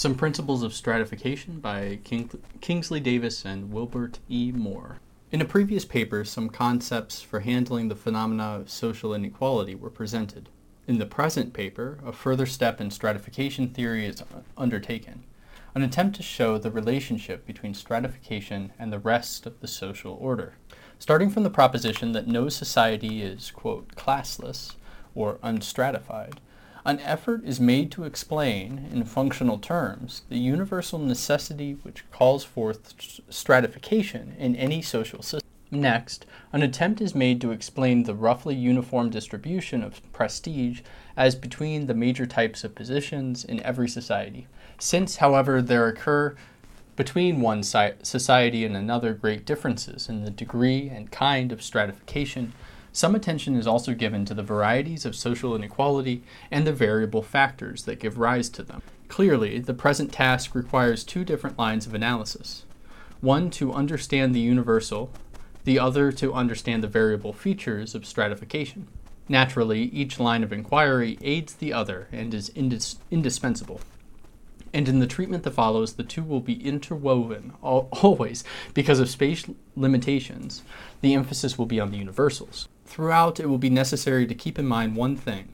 Some Principles of Stratification by King- Kingsley Davis and Wilbert E. Moore. In a previous paper, some concepts for handling the phenomena of social inequality were presented. In the present paper, a further step in stratification theory is undertaken, an attempt to show the relationship between stratification and the rest of the social order. Starting from the proposition that no society is, quote, classless or unstratified, an effort is made to explain, in functional terms, the universal necessity which calls forth stratification in any social system. Next, an attempt is made to explain the roughly uniform distribution of prestige as between the major types of positions in every society. Since, however, there occur between one society and another great differences in the degree and kind of stratification, some attention is also given to the varieties of social inequality and the variable factors that give rise to them. Clearly, the present task requires two different lines of analysis one to understand the universal, the other to understand the variable features of stratification. Naturally, each line of inquiry aids the other and is indis- indispensable. And in the treatment that follows, the two will be interwoven always because of space limitations. The emphasis will be on the universals. Throughout, it will be necessary to keep in mind one thing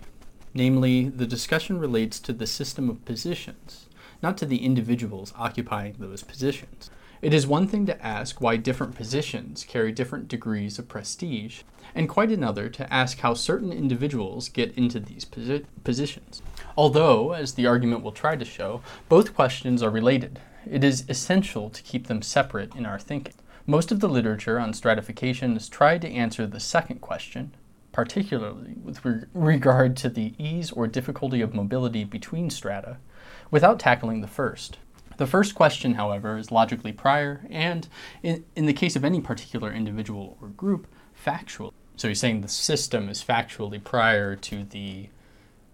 namely, the discussion relates to the system of positions, not to the individuals occupying those positions. It is one thing to ask why different positions carry different degrees of prestige, and quite another to ask how certain individuals get into these posi- positions. Although, as the argument will try to show, both questions are related, it is essential to keep them separate in our thinking. Most of the literature on stratification has tried to answer the second question, particularly with re- regard to the ease or difficulty of mobility between strata, without tackling the first. The first question, however, is logically prior and, in, in the case of any particular individual or group, factual. So he's saying the system is factually prior to the,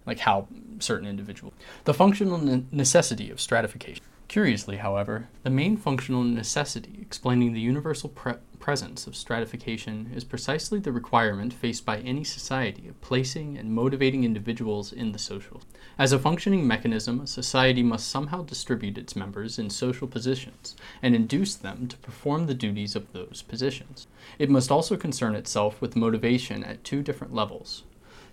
like how certain individual. The functional ne- necessity of stratification. Curiously, however, the main functional necessity explaining the universal pre- presence of stratification is precisely the requirement faced by any society of placing and motivating individuals in the social. As a functioning mechanism, a society must somehow distribute its members in social positions and induce them to perform the duties of those positions. It must also concern itself with motivation at two different levels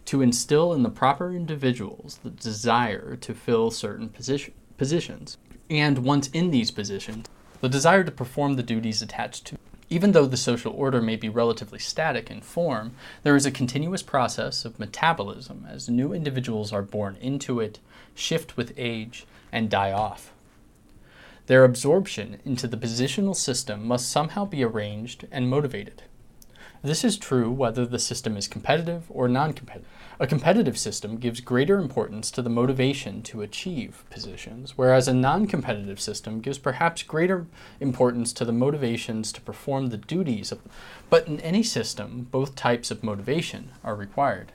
to instill in the proper individuals the desire to fill certain position, positions and once in these positions, the desire to perform the duties attached to. Even though the social order may be relatively static in form, there is a continuous process of metabolism as new individuals are born into it, shift with age, and die off. Their absorption into the positional system must somehow be arranged and motivated. This is true whether the system is competitive or non competitive. A competitive system gives greater importance to the motivation to achieve positions, whereas a non competitive system gives perhaps greater importance to the motivations to perform the duties of. But in any system, both types of motivation are required.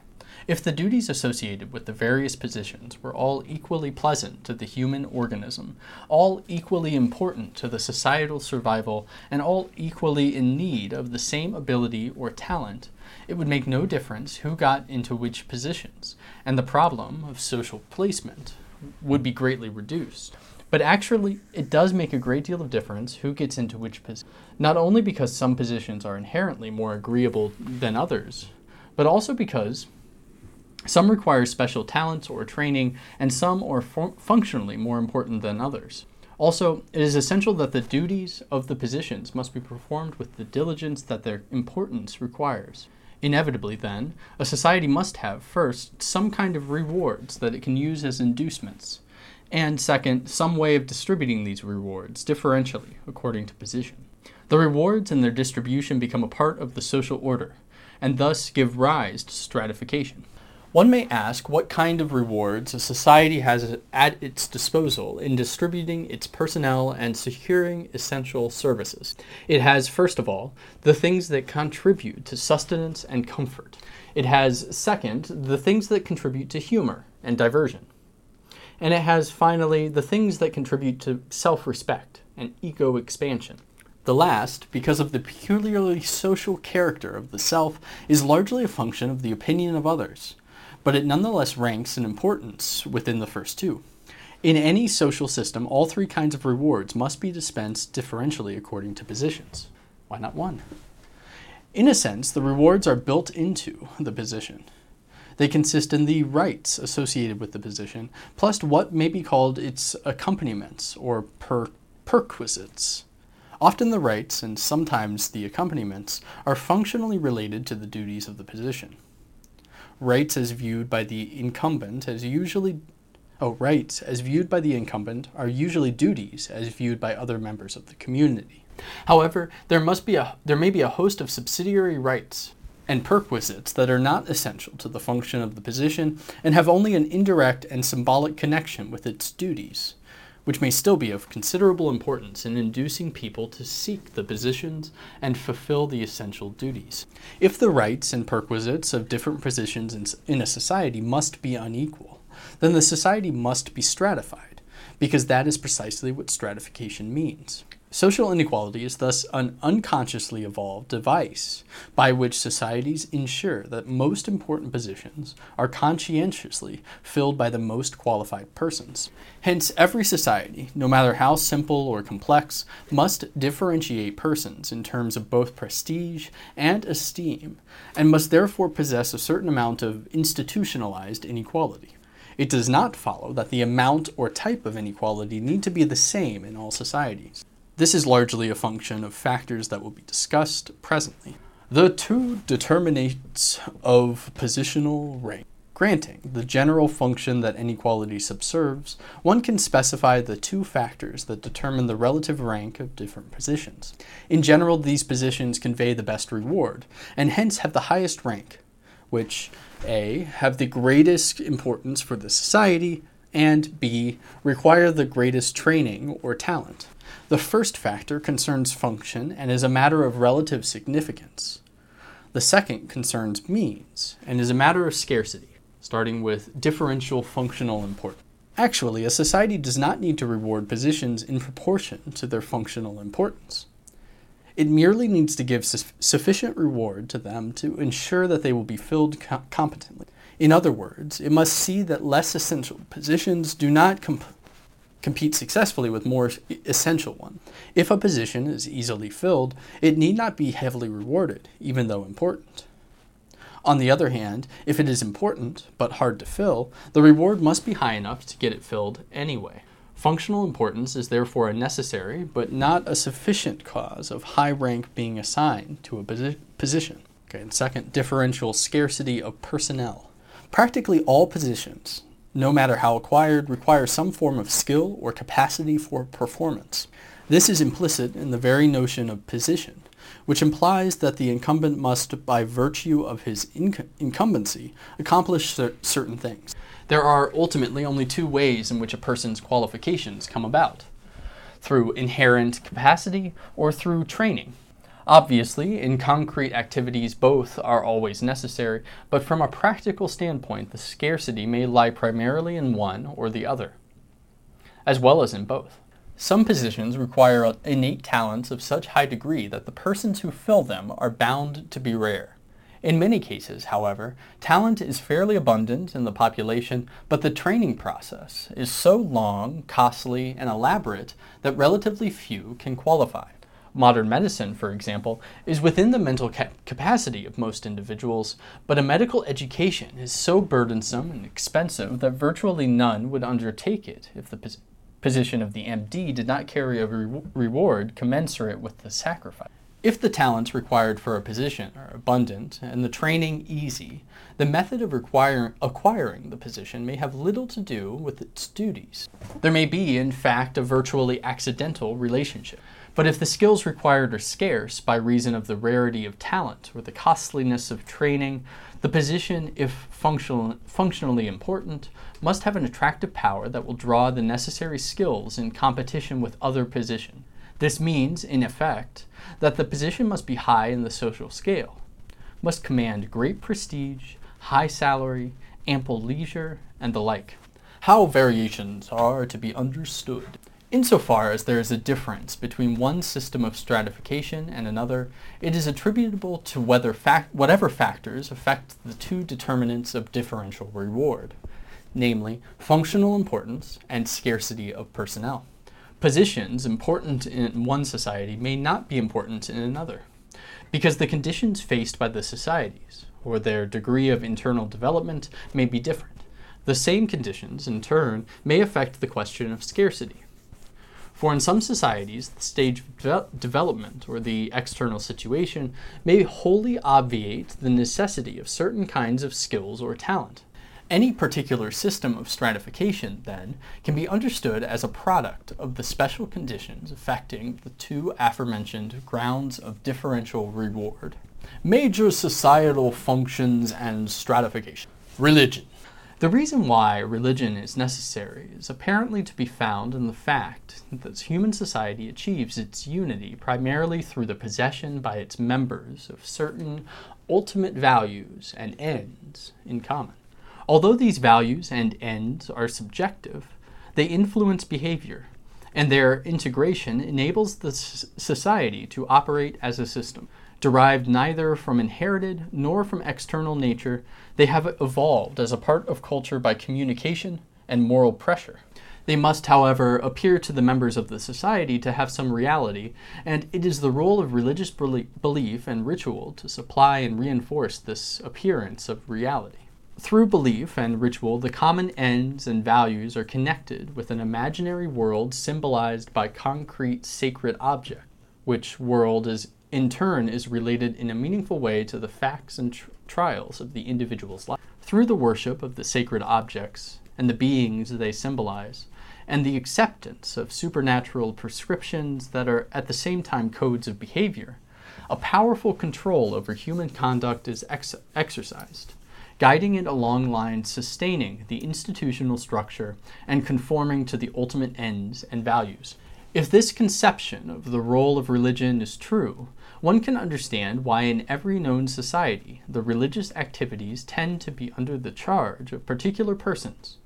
If the duties associated with the various positions were all equally pleasant to the human organism, all equally important to the societal survival, and all equally in need of the same ability or talent, it would make no difference who got into which positions, and the problem of social placement would be greatly reduced. But actually, it does make a great deal of difference who gets into which position, not only because some positions are inherently more agreeable than others, but also because some require special talents or training, and some are functionally more important than others. Also, it is essential that the duties of the positions must be performed with the diligence that their importance requires. Inevitably, then, a society must have, first, some kind of rewards that it can use as inducements, and second, some way of distributing these rewards differentially according to position. The rewards and their distribution become a part of the social order, and thus give rise to stratification. One may ask what kind of rewards a society has at its disposal in distributing its personnel and securing essential services. It has, first of all, the things that contribute to sustenance and comfort. It has, second, the things that contribute to humor and diversion. And it has, finally, the things that contribute to self respect and ego expansion. The last, because of the peculiarly social character of the self, is largely a function of the opinion of others but it nonetheless ranks in importance within the first two. In any social system, all three kinds of rewards must be dispensed differentially according to positions. Why not one? In a sense, the rewards are built into the position. They consist in the rights associated with the position, plus what may be called its accompaniments or per- perquisites. Often the rights, and sometimes the accompaniments, are functionally related to the duties of the position. Rights as viewed by the incumbent as usually Oh, rights, as viewed by the incumbent, are usually duties as viewed by other members of the community. However, there must be a there may be a host of subsidiary rights and perquisites that are not essential to the function of the position and have only an indirect and symbolic connection with its duties, which may still be of considerable importance in inducing people to seek the positions and fulfill the essential duties. If the rights and perquisites of different positions in, a society must be unequal, then the society must be stratified, because that is precisely what stratification means. Social inequality is thus an unconsciously evolved device by which societies ensure that most important positions are conscientiously filled by the most qualified persons. Hence, every society, no matter how simple or complex, must differentiate persons in terms of both prestige and esteem, and must therefore possess a certain amount of institutionalized inequality. It does not follow that the amount or type of inequality need to be the same in all societies. This is largely a function of factors that will be discussed presently. The two determinants of positional rank. Granting the general function that inequality subserves, one can specify the two factors that determine the relative rank of different positions. In general, these positions convey the best reward, and hence have the highest rank, which A, have the greatest importance for the society, and B, require the greatest training or talent. The first factor concerns function and is a matter of relative significance. The second concerns means and is a matter of scarcity, starting with differential functional importance. Actually, a society does not need to reward positions in proportion to their functional importance. It merely needs to give su- sufficient reward to them to ensure that they will be filled co- competently. In other words, it must see that less essential positions do not comp- compete successfully with more essential one. If a position is easily filled, it need not be heavily rewarded, even though important. On the other hand, if it is important but hard to fill, the reward must be high enough to get it filled anyway. Functional importance is therefore a necessary but not a sufficient cause of high rank being assigned to a posi- position. Okay, and second, differential scarcity of personnel. Practically all positions, no matter how acquired, require some form of skill or capacity for performance. This is implicit in the very notion of position, which implies that the incumbent must, by virtue of his inc- incumbency, accomplish cer- certain things. There are ultimately only two ways in which a person's qualifications come about through inherent capacity or through training. Obviously, in concrete activities, both are always necessary, but from a practical standpoint, the scarcity may lie primarily in one or the other, as well as in both. Some positions require innate talents of such high degree that the persons who fill them are bound to be rare. In many cases, however, talent is fairly abundant in the population, but the training process is so long, costly, and elaborate that relatively few can qualify. Modern medicine, for example, is within the mental ca- capacity of most individuals, but a medical education is so burdensome and expensive that virtually none would undertake it if the pos- position of the MD did not carry a re- reward commensurate with the sacrifice. If the talents required for a position are abundant and the training easy, the method of acquiring the position may have little to do with its duties. There may be, in fact, a virtually accidental relationship. But if the skills required are scarce by reason of the rarity of talent or the costliness of training, the position, if functional, functionally important, must have an attractive power that will draw the necessary skills in competition with other positions. This means, in effect, that the position must be high in the social scale, must command great prestige, high salary, ample leisure, and the like. How variations are to be understood. Insofar as there is a difference between one system of stratification and another, it is attributable to whether fact, whatever factors affect the two determinants of differential reward. namely functional importance and scarcity of personnel. Positions important in one society may not be important in another, because the conditions faced by the societies, or their degree of internal development, may be different. The same conditions, in turn, may affect the question of scarcity. For in some societies, the stage of de- development or the external situation may wholly obviate the necessity of certain kinds of skills or talent. Any particular system of stratification, then, can be understood as a product of the special conditions affecting the two aforementioned grounds of differential reward. Major societal functions and stratification. Religion. The reason why religion is necessary is apparently to be found in the fact that human society achieves its unity primarily through the possession by its members of certain ultimate values and ends in common. Although these values and ends are subjective, they influence behavior, and their integration enables the society to operate as a system. Derived neither from inherited nor from external nature, they have evolved as a part of culture by communication and moral pressure. They must, however, appear to the members of the society to have some reality, and it is the role of religious belief and ritual to supply and reinforce this appearance of reality. Through belief and ritual, the common ends and values are connected with an imaginary world symbolized by concrete sacred object, which world is in turn is related in a meaningful way to the facts and tr- trials of the individual's life. Through the worship of the sacred objects and the beings they symbolize, and the acceptance of supernatural prescriptions that are at the same time codes of behavior, a powerful control over human conduct is ex- exercised guiding it along lines sustaining the institutional structure and conforming to the ultimate ends and values. If this conception of the role of religion is true, one can understand why in every known society the religious activities tend to be under the charge of particular persons,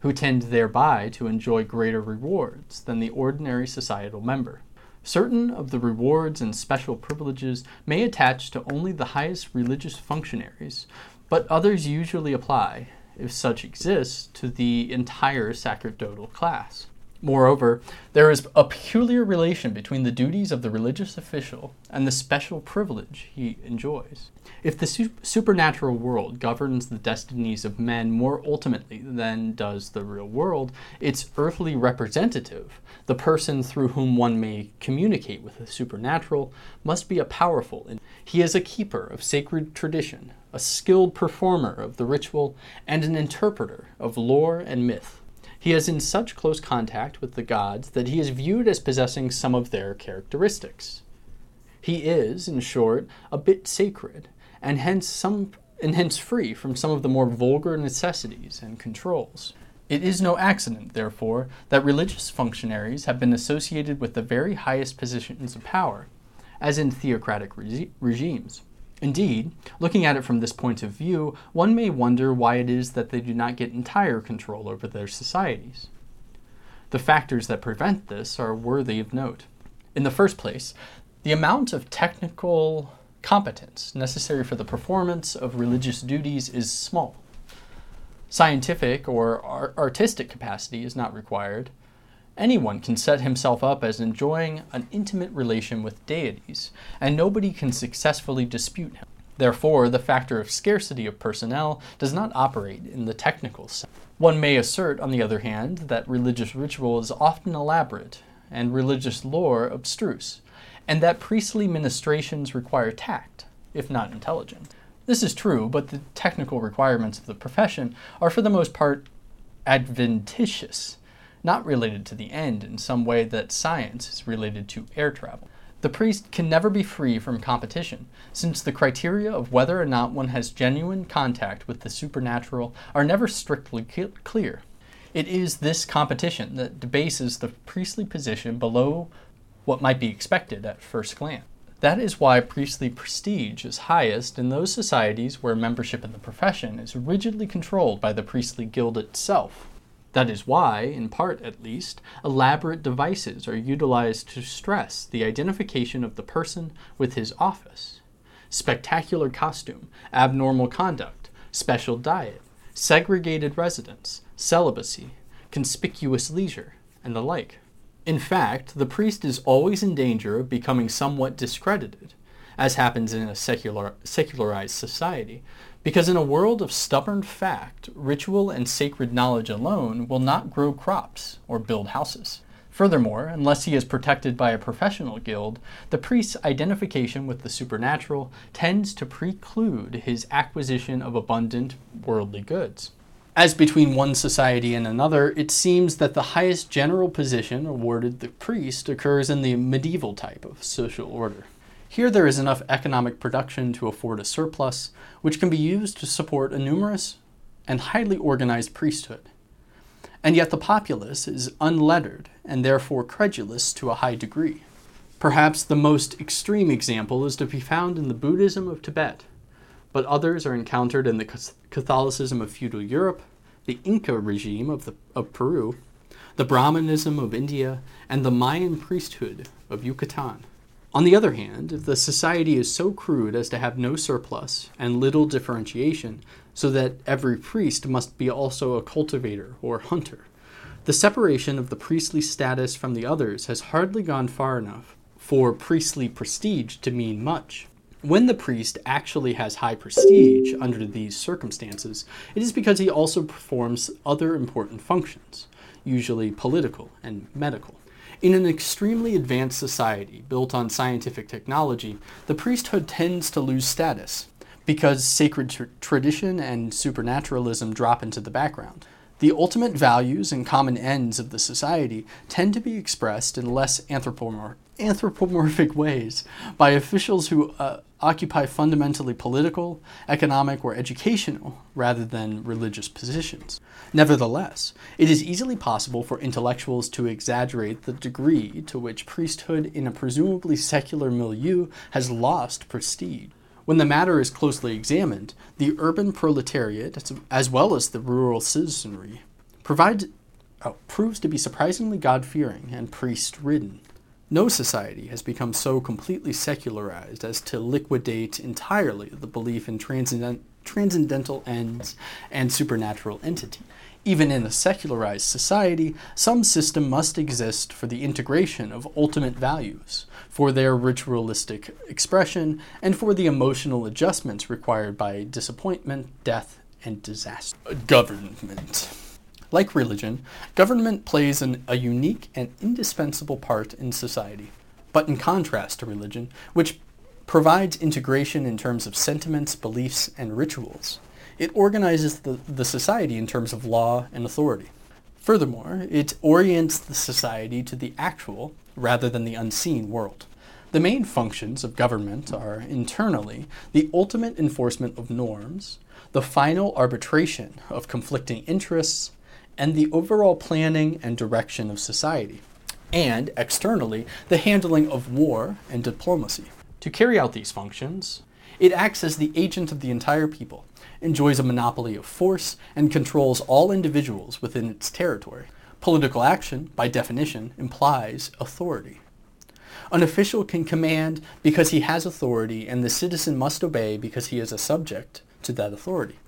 who tend thereby to enjoy greater rewards than the ordinary societal member. Certain of the rewards and special privileges may attach to only the highest religious functionaries, but others usually apply, if such exists, to the entire sacerdotal class. Moreover, there is a peculiar relation between the duties of the religious official and the special privilege he enjoys. If the su- supernatural world governs the destinies of men more ultimately than does the real world, its earthly representative, the person through whom one may communicate with the supernatural, must be a powerful. He is a keeper of sacred tradition, a skilled performer of the ritual, and an interpreter of lore and myth. He is in such close contact with the gods that he is viewed as possessing some of their characteristics. He is, in short, a bit sacred, and hence some and hence free from some of the more vulgar necessities and controls. It is no accident, therefore, that religious functionaries have been associated with the very highest positions of power, as in theocratic regi- regimes. Indeed, looking at it from this point of view, one may wonder why it is that they do not get entire control over their societies. The factors that prevent this are worthy of note. In the first place, the amount of technical competence necessary for the performance of religious duties is small. Scientific or artistic capacity is not required, Anyone can set himself up as enjoying an intimate relation with deities, and nobody can successfully dispute him. Therefore, the factor of scarcity of personnel does not operate in the technical sense. One may assert, on the other hand, that religious ritual is often elaborate and religious lore abstruse, and that priestly ministrations require tact, if not intelligence. This is true, but the technical requirements of the profession are for the most part adventitious not related to the end in some way that science is related to air travel. The priest can never be free from competition, since the criteria of whether or not one has genuine contact with the supernatural are never strictly clear. It is this competition that debases the priestly position below what might be expected at first glance. That is why priestly prestige is highest in those societies where membership in the profession is rigidly controlled by the priestly guild itself. That is why, in part at least, elaborate devices are utilized to stress the identification of the person with his office. Spectacular costume, abnormal conduct, special diet, segregated residence, celibacy, conspicuous leisure, and the like. In fact, the priest is always in danger of becoming somewhat discredited, as happens in a secular, secularized society, because in a world of stubborn fact, ritual and sacred knowledge alone will not grow crops or build houses. Furthermore, unless he is protected by a professional guild, the priest's identification with the supernatural tends to preclude his acquisition of abundant worldly goods. As between one society and another, it seems that the highest general position awarded the priest occurs in the medieval type of social order. Here there is enough economic production to afford a surplus, which can be used to support a numerous and highly organized priesthood. And yet the populace is unlettered and therefore credulous to a high degree. Perhaps the most extreme example is to be found in the Buddhism of Tibet, but others are encountered in the Catholicism of feudal Europe, the Inca regime of, the, of Peru, the Brahmanism of India, and the Mayan priesthood of Yucatan. On the other hand, if the society is so crude as to have no surplus and little differentiation, so that every priest must be also a cultivator or hunter, the separation of the priestly status from the others has hardly gone far enough for priestly prestige to mean much. When the priest actually has high prestige under these circumstances, it is because he also performs other important functions, usually political and medical. In an extremely advanced society built on scientific technology, the priesthood tends to lose status because sacred tr- tradition and supernaturalism drop into the background. The ultimate values and common ends of the society tend to be expressed in less anthropomorphic anthropomorphic ways by officials who uh, occupy fundamentally political, economic, or educational rather than religious positions. Nevertheless, it is easily possible for intellectuals to exaggerate the degree to which priesthood in a presumably secular milieu has lost prestige. When the matter is closely examined, the urban proletariat, as well as the rural citizenry, provides, oh, proves to be surprisingly God fearing and priest ridden. No society has become so completely secularized as to liquidate entirely the belief in transcendent, transcendental ends and supernatural entity. Even in a secularized society, some system must exist for the integration of ultimate values, for their ritualistic expression, and for the emotional adjustments required by disappointment, death, and disaster. Government. Like religion, government plays an, a unique and indispensable part in society. But in contrast to religion, which provides integration in terms of sentiments, beliefs, and rituals, it organizes the, the society in terms of law and authority. Furthermore, it orients the society to the actual rather than the unseen world. The main functions of government are internally the ultimate enforcement of norms, the final arbitration of conflicting interests, and the overall planning and direction of society, and externally, the handling of war and diplomacy. To carry out these functions, it acts as the agent of the entire people, enjoys a monopoly of force, and controls all individuals within its territory. Political action, by definition, implies authority. An official can command because he has authority, and the citizen must obey because he is a subject to that authority.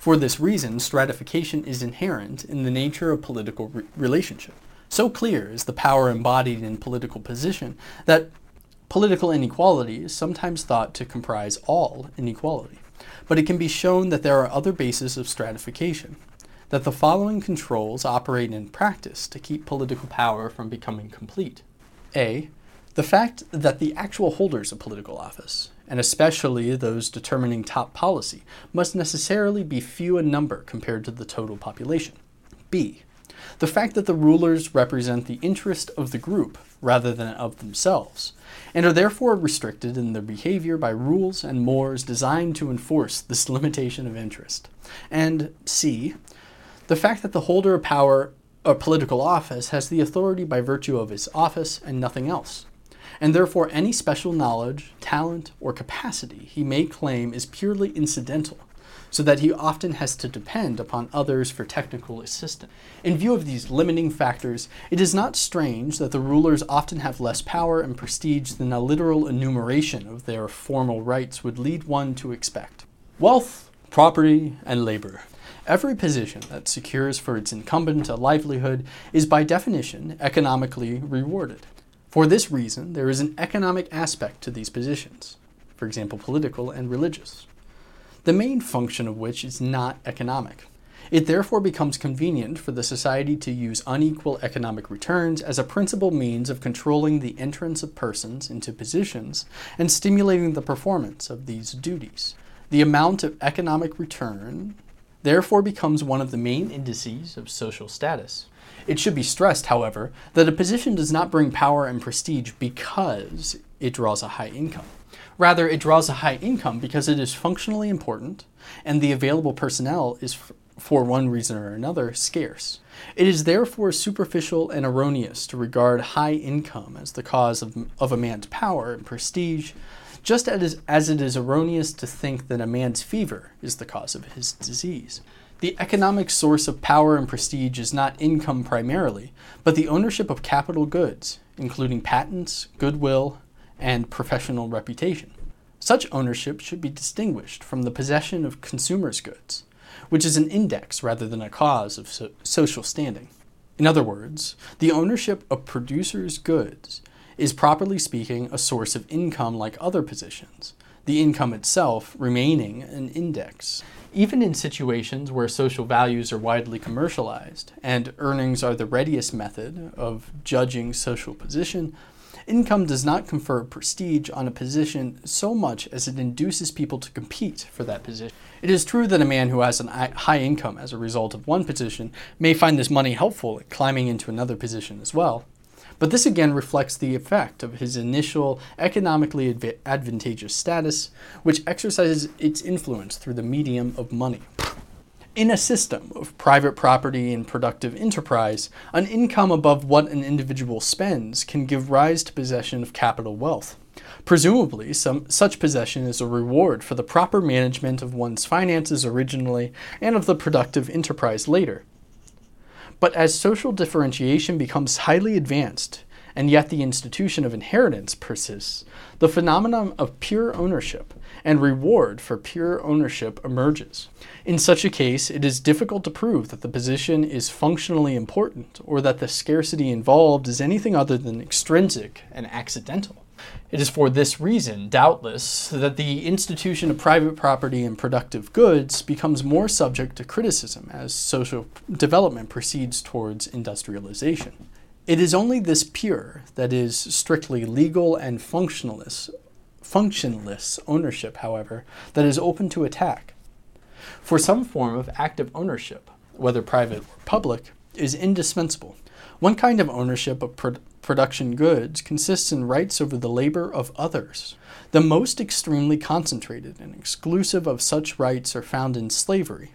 For this reason, stratification is inherent in the nature of political re- relationship. So clear is the power embodied in political position that political inequality is sometimes thought to comprise all inequality. But it can be shown that there are other bases of stratification, that the following controls operate in practice to keep political power from becoming complete. A. The fact that the actual holders of political office, and especially those determining top policy, must necessarily be few in number compared to the total population. B. The fact that the rulers represent the interest of the group rather than of themselves, and are therefore restricted in their behavior by rules and mores designed to enforce this limitation of interest. And C. The fact that the holder of power or political office has the authority by virtue of his office and nothing else and therefore any special knowledge, talent, or capacity he may claim is purely incidental, so that he often has to depend upon others for technical assistance. In view of these limiting factors, it is not strange that the rulers often have less power and prestige than a literal enumeration of their formal rights would lead one to expect. Wealth, property, and labor. Every position that secures for its incumbent a livelihood is by definition economically rewarded. For this reason, there is an economic aspect to these positions, for example, political and religious, the main function of which is not economic. It therefore becomes convenient for the society to use unequal economic returns as a principal means of controlling the entrance of persons into positions and stimulating the performance of these duties. The amount of economic return therefore becomes one of the main indices of social status. It should be stressed, however, that a position does not bring power and prestige because it draws a high income. Rather, it draws a high income because it is functionally important and the available personnel is for one reason or another, scarce. It is therefore superficial and erroneous to regard high income as the cause of, of a man's power and prestige, just as, as it is erroneous to think that a man's fever is the cause of his disease. The economic source of power and prestige is not income primarily, but the ownership of capital goods, including patents, goodwill, and professional reputation. Such ownership should be distinguished from the possession of consumers' goods which is an index rather than a cause of so- social standing. In other words, the ownership of producers' goods is properly speaking a source of income like other positions, the income itself remaining an index. Even in situations where social values are widely commercialized and earnings are the readiest method of judging social position, Income does not confer prestige on a position so much as it induces people to compete for that position. It is true that a man who has a high income as a result of one position may find this money helpful in climbing into another position as well. But this again reflects the effect of his initial economically adv- advantageous status, which exercises its influence through the medium of money. In a system of private property and productive enterprise, an income above what an individual spends can give rise to possession of capital wealth. Presumably, some, such possession is a reward for the proper management of one's finances originally and of the productive enterprise later. But as social differentiation becomes highly advanced, and yet the institution of inheritance persists, the phenomenon of pure ownership and reward for pure ownership emerges. In such a case, it is difficult to prove that the position is functionally important or that the scarcity involved is anything other than extrinsic and accidental. It is for this reason, doubtless, that the institution of private property and productive goods becomes more subject to criticism as social development proceeds towards industrialization. It is only this pure, that is, strictly legal and functionalist, functionless ownership, however, that is open to attack. For some form of active ownership, whether private or public, is indispensable. One kind of ownership of pro- production goods consists in rights over the labor of others. The most extremely concentrated and exclusive of such rights are found in slavery.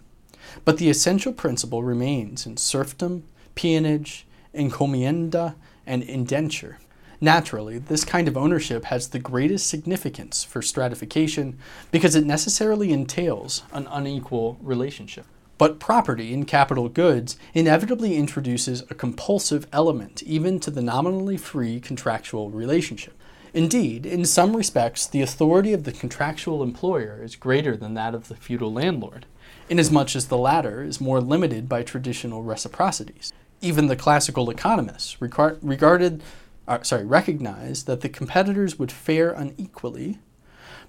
But the essential principle remains in serfdom, peonage, encomienda, and indenture. Naturally, this kind of ownership has the greatest significance for stratification because it necessarily entails an unequal relationship. But property in capital goods inevitably introduces a compulsive element even to the nominally free contractual relationship. Indeed, in some respects, the authority of the contractual employer is greater than that of the feudal landlord, inasmuch as the latter is more limited by traditional reciprocities. Even the classical economists regarded uh, sorry, recognized that the competitors would fare unequally,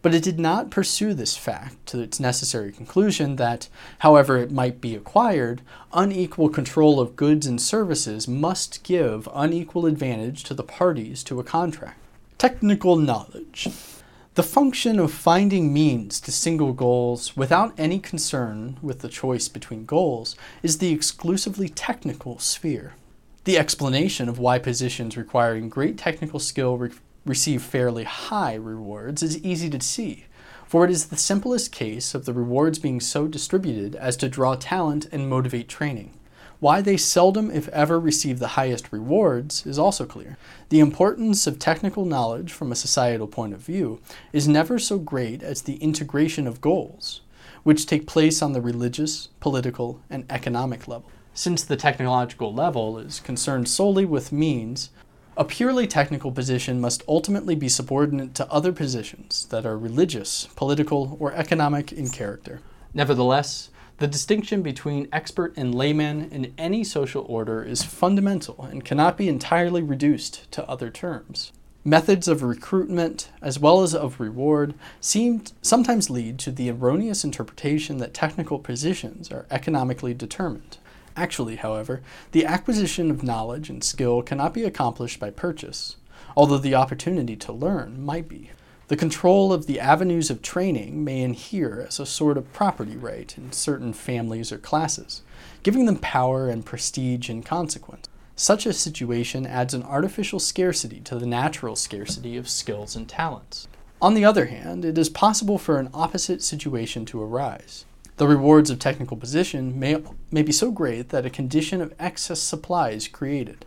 but it did not pursue this fact to its necessary conclusion that, however it might be acquired, unequal control of goods and services must give unequal advantage to the parties to a contract. Technical knowledge. The function of finding means to single goals without any concern with the choice between goals is the exclusively technical sphere. The explanation of why positions requiring great technical skill re- receive fairly high rewards is easy to see, for it is the simplest case of the rewards being so distributed as to draw talent and motivate training. Why they seldom, if ever, receive the highest rewards is also clear. The importance of technical knowledge from a societal point of view is never so great as the integration of goals, which take place on the religious, political, and economic level. Since the technological level is concerned solely with means, a purely technical position must ultimately be subordinate to other positions that are religious, political, or economic in character. Nevertheless, The distinction between expert and layman in any social order is fundamental and cannot be entirely reduced to other terms. Methods of recruitment, as well as of reward, seem sometimes lead to the erroneous interpretation that technical positions are economically determined. Actually, however, the acquisition of knowledge and skill cannot be accomplished by purchase, although the opportunity to learn might be. The control of the avenues of training may inhere as a sort of property right in certain families or classes, giving them power and prestige in consequence. Such a situation adds an artificial scarcity to the natural scarcity of skills and talents. On the other hand, it is possible for an opposite situation to arise. The rewards of technical position may, may be so great that a condition of excess supply is created,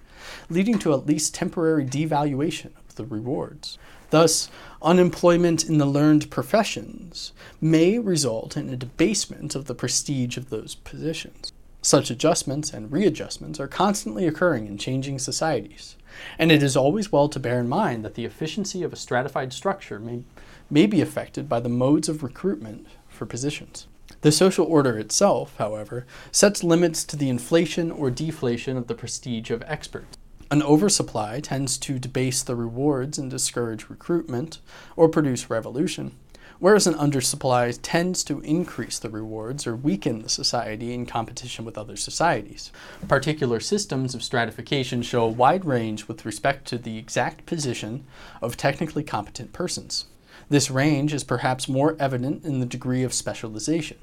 leading to at least temporary devaluation of the rewards. Thus, unemployment in the learned professions may result in a debasement of the prestige of those positions. Such adjustments and readjustments are constantly occurring in changing societies, and it is always well to bear in mind that the efficiency of a stratified structure may, may be affected by the modes of recruitment for positions. The social order itself, however, sets limits to the inflation or deflation of the prestige of experts. An oversupply tends to debase the rewards and discourage recruitment or produce revolution, whereas an undersupply tends to increase the rewards or weaken the society in competition with other societies. Particular systems of stratification show a wide range with respect to the exact position of technically competent persons. This range is perhaps more evident in the degree of specialization.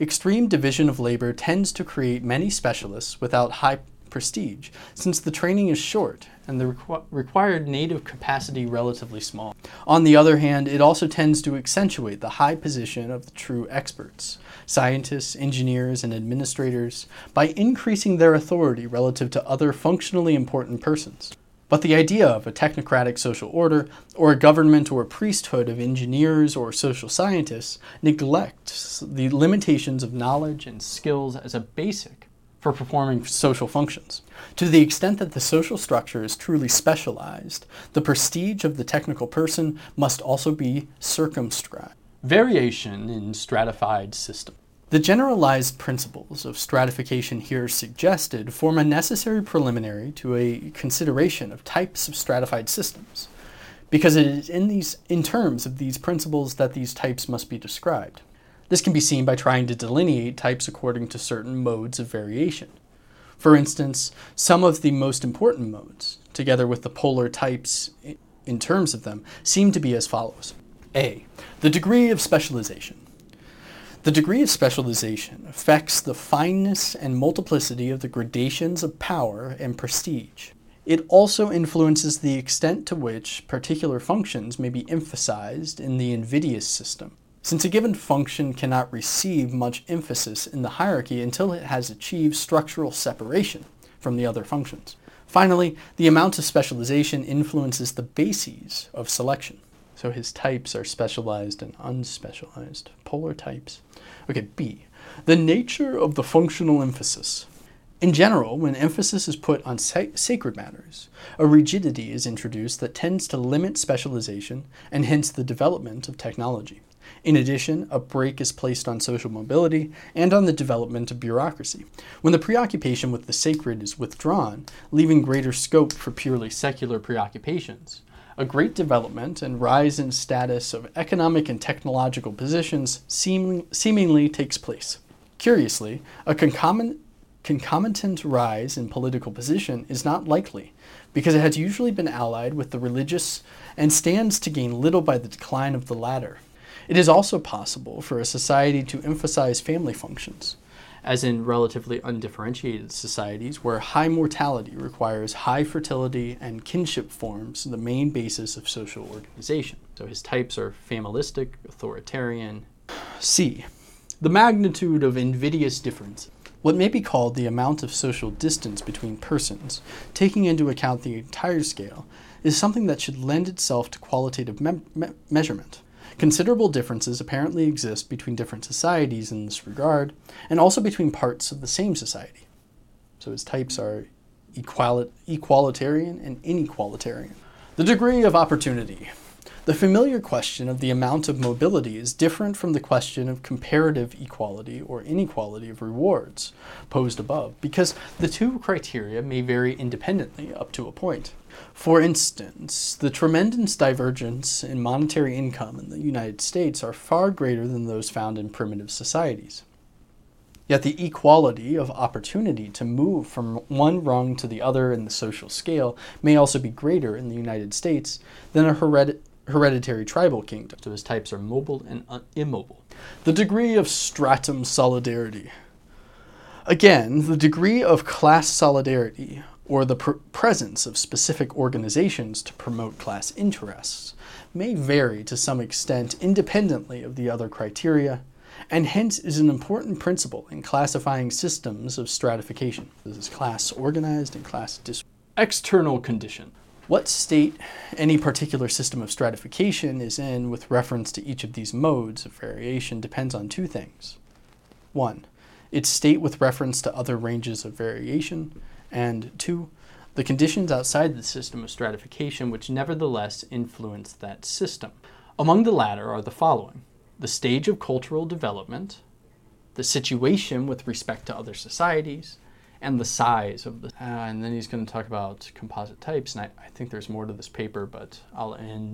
Extreme division of labor tends to create many specialists without high prestige, since the training is short and the requ- required native capacity relatively small. On the other hand, it also tends to accentuate the high position of the true experts, scientists, engineers, and administrators, by increasing their authority relative to other functionally important persons. But the idea of a technocratic social order, or a government or a priesthood of engineers or social scientists, neglects the limitations of knowledge and skills as a basic for performing social functions. To the extent that the social structure is truly specialized, the prestige of the technical person must also be circumscribed. Variation in stratified system. The generalized principles of stratification here suggested form a necessary preliminary to a consideration of types of stratified systems, because it is in, these, in terms of these principles that these types must be described. This can be seen by trying to delineate types according to certain modes of variation. For instance, some of the most important modes, together with the polar types in terms of them, seem to be as follows A. The degree of specialization. The degree of specialization affects the fineness and multiplicity of the gradations of power and prestige. It also influences the extent to which particular functions may be emphasized in the invidious system. Since a given function cannot receive much emphasis in the hierarchy until it has achieved structural separation from the other functions. Finally, the amount of specialization influences the bases of selection. So his types are specialized and unspecialized, polar types. Okay, B. The nature of the functional emphasis. In general, when emphasis is put on sacred matters, a rigidity is introduced that tends to limit specialization and hence the development of technology. In addition, a brake is placed on social mobility and on the development of bureaucracy. When the preoccupation with the sacred is withdrawn, leaving greater scope for purely secular preoccupations, a great development and rise in status of economic and technological positions seemingly, seemingly takes place. Curiously, a concomitant, concomitant rise in political position is not likely because it has usually been allied with the religious and stands to gain little by the decline of the latter. It is also possible for a society to emphasize family functions, as in relatively undifferentiated societies where high mortality requires high fertility and kinship forms the main basis of social organization. So his types are familistic, authoritarian. C. The magnitude of invidious difference. What may be called the amount of social distance between persons, taking into account the entire scale, is something that should lend itself to qualitative me- me- measurement. Considerable differences apparently exist between different societies in this regard, and also between parts of the same society. So his types are equali- equalitarian and inequalitarian. The degree of opportunity. The familiar question of the amount of mobility is different from the question of comparative equality or inequality of rewards posed above, because the two criteria may vary independently up to a point. For instance, the tremendous divergence in monetary income in the United States are far greater than those found in primitive societies. Yet the equality of opportunity to move from one rung to the other in the social scale may also be greater in the United States than a hered- hereditary tribal kingdom. So his types are mobile and un- immobile. The degree of stratum solidarity. Again, the degree of class solidarity, or the pr- presence of specific organizations to promote class interests, may vary to some extent independently of the other criteria, and hence is an important principle in classifying systems of stratification. This is class organized and class dis. External condition. What state any particular system of stratification is in with reference to each of these modes of variation depends on two things. One, its state with reference to other ranges of variation, and two, the conditions outside the system of stratification which nevertheless influence that system. Among the latter are the following the stage of cultural development, the situation with respect to other societies, and the size of the. Uh, and then he's going to talk about composite types, and I, I think there's more to this paper, but I'll end